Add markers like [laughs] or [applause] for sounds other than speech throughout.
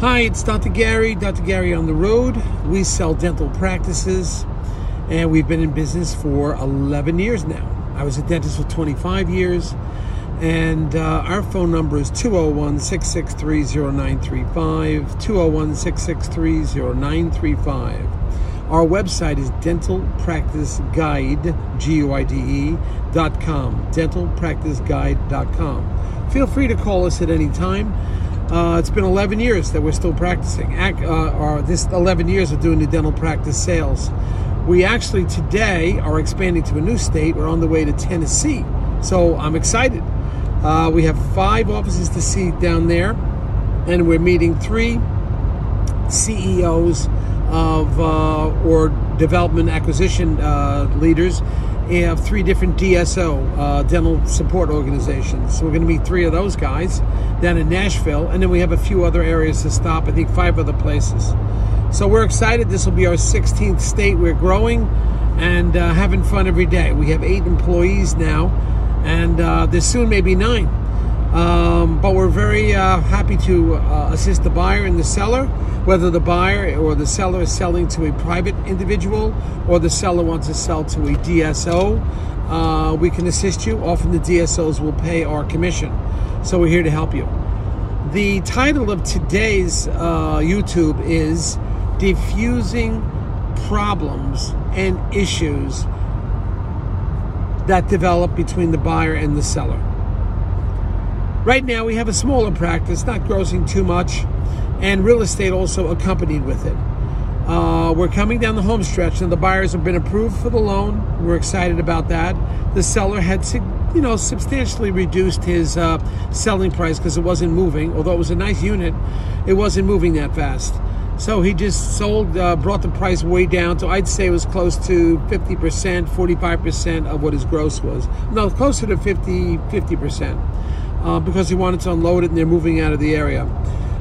Hi, it's Dr. Gary, Dr. Gary on the road. We sell dental practices and we've been in business for 11 years now. I was a dentist for 25 years and uh, our phone number is 201 663 0935. 201 663 0935. Our website is dentalpracticeguide, dentalpracticeguide.com. Feel free to call us at any time. Uh, it's been 11 years that we're still practicing. Uh, or this 11 years of doing the dental practice sales. We actually today are expanding to a new state. We're on the way to Tennessee, so I'm excited. Uh, we have five offices to see down there, and we're meeting three CEOs of uh, or development acquisition uh, leaders have three different DSO, uh, dental support organizations. So we're going to meet three of those guys down in Nashville, and then we have a few other areas to stop. I think five other places. So we're excited. This will be our 16th state. We're growing and uh, having fun every day. We have eight employees now, and uh, there soon may be nine. Um, but we're very uh, happy to uh, assist the buyer and the seller whether the buyer or the seller is selling to a private individual or the seller wants to sell to a DSO, uh, we can assist you. Often the DSOs will pay our commission. So we're here to help you. The title of today's uh, YouTube is Diffusing Problems and Issues that develop between the buyer and the seller. Right now, we have a smaller practice, not grossing too much and real estate also accompanied with it. Uh, we're coming down the home stretch, and the buyers have been approved for the loan. We're excited about that. The seller had, you know, substantially reduced his uh, selling price because it wasn't moving. Although it was a nice unit, it wasn't moving that fast. So he just sold, uh, brought the price way down to I'd say it was close to 50%, 45% of what his gross was. No, closer to 50, 50%, uh, because he wanted to unload it and they're moving out of the area.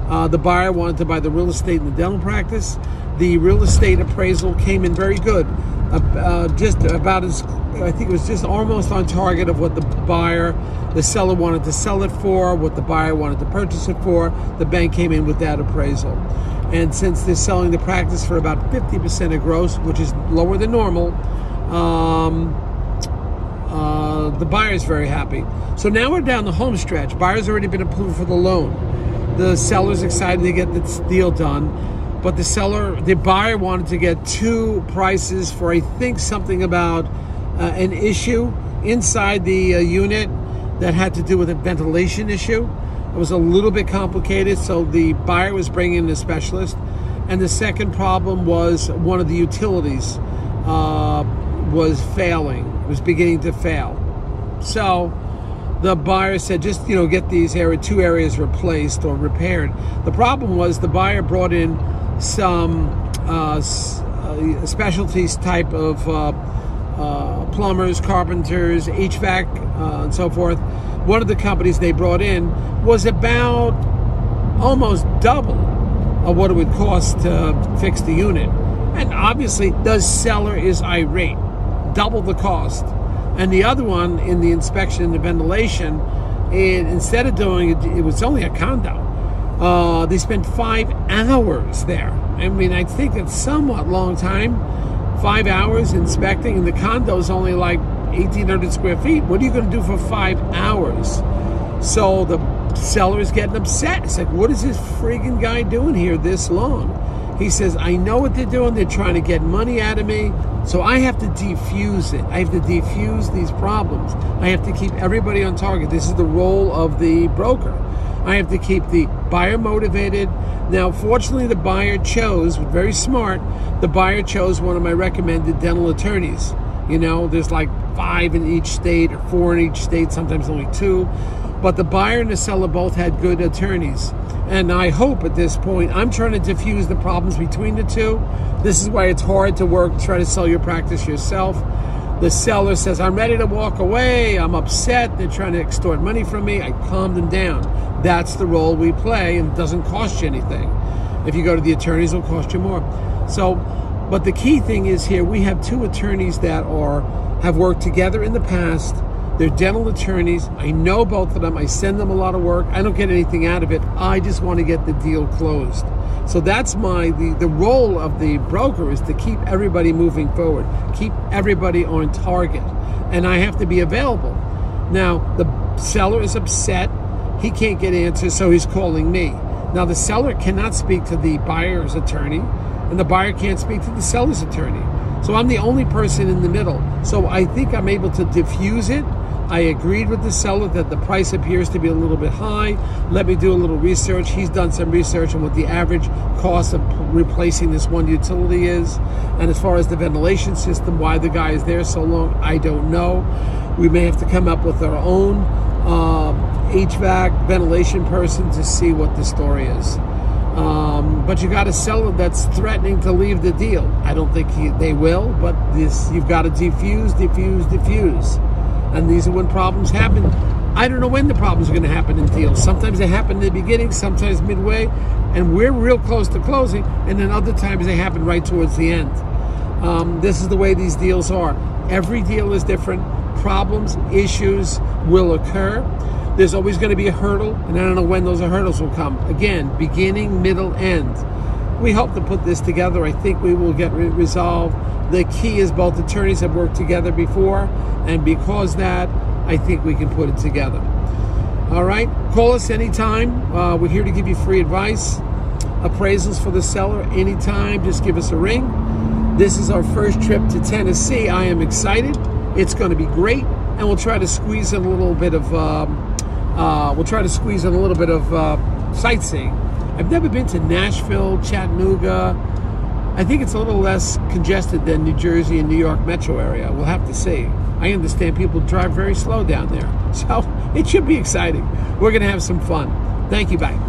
Uh, the buyer wanted to buy the real estate in the dental practice. The real estate appraisal came in very good, uh, uh, just about as I think it was just almost on target of what the buyer, the seller wanted to sell it for, what the buyer wanted to purchase it for. The bank came in with that appraisal. And since they're selling the practice for about 50% of gross, which is lower than normal, um, the buyer is very happy. So now we're down the home stretch. Buyer's already been approved for the loan. The seller's excited to get this deal done, but the seller, the buyer wanted to get two prices for I think something about uh, an issue inside the uh, unit that had to do with a ventilation issue. It was a little bit complicated, so the buyer was bringing in a specialist. And the second problem was one of the utilities uh, was failing, was beginning to fail. So the buyer said just you know get these area two areas replaced or repaired. The problem was the buyer brought in some uh, uh, specialties type of uh, uh plumbers carpenters hvac uh, and so forth. One of the companies they brought in was about almost double of what it would cost to fix the unit. And obviously the seller is irate. Double the cost and the other one in the inspection and the ventilation, and instead of doing it, it was only a condo. Uh, they spent five hours there. I mean, I think it's somewhat long time. Five hours inspecting, and the is only like 1,800 square feet. What are you going to do for five hours? So the seller is getting upset. It's like, what is this friggin' guy doing here this long? He says, I know what they're doing. They're trying to get money out of me. So I have to defuse it. I have to defuse these problems. I have to keep everybody on target. This is the role of the broker. I have to keep the buyer motivated. Now, fortunately, the buyer chose, very smart, the buyer chose one of my recommended dental attorneys. You know, there's like five in each state or four in each state, sometimes only two. But the buyer and the seller both had good attorneys. And I hope at this point, I'm trying to diffuse the problems between the two. This is why it's hard to work, try to sell your practice yourself. The seller says, I'm ready to walk away. I'm upset. They're trying to extort money from me. I calm them down. That's the role we play, and it doesn't cost you anything. If you go to the attorneys, it'll cost you more. So, but the key thing is here we have two attorneys that are have worked together in the past They're dental attorneys. I know both of them. I send them a lot of work. I don't get anything out of it. I just want to get the deal closed. So that's my the, the role of the broker is to keep everybody moving forward, keep everybody on target. And I have to be available. Now the seller is upset. He can't get answers, so he's calling me. Now the seller cannot speak to the buyer's attorney, and the buyer can't speak to the seller's attorney. So I'm the only person in the middle. So I think I'm able to diffuse it. I agreed with the seller that the price appears to be a little bit high. Let me do a little research. He's done some research on what the average cost of replacing this one utility is. And as far as the ventilation system, why the guy is there so long, I don't know. We may have to come up with our own um, HVAC ventilation person to see what the story is. Um, but you got a seller that's threatening to leave the deal. I don't think he, they will, but this you've got to defuse, defuse, defuse, and these are when problems happen. I don't know when the problems are going to happen in deals. Sometimes they happen in the beginning, sometimes midway, and we're real close to closing, and then other times they happen right towards the end. Um, this is the way these deals are. Every deal is different. Problems, issues will occur there's always going to be a hurdle, and I don't know when those hurdles will come. Again, beginning, middle, end. We hope to put this together. I think we will get re- resolved. The key is both attorneys have worked together before, and because that, I think we can put it together. All right, call us anytime. Uh, we're here to give you free advice, appraisals for the seller anytime. Just give us a ring. This is our first trip to Tennessee. I am excited. It's going to be great, and we'll try to squeeze in a little bit of. Um, uh, we'll try to squeeze in a little bit of uh, sightseeing. I've never been to Nashville, Chattanooga. I think it's a little less congested than New Jersey and New York metro area. We'll have to see. I understand people drive very slow down there. [laughs] So it should be exciting. We're going to have some fun. Thank you. Bye.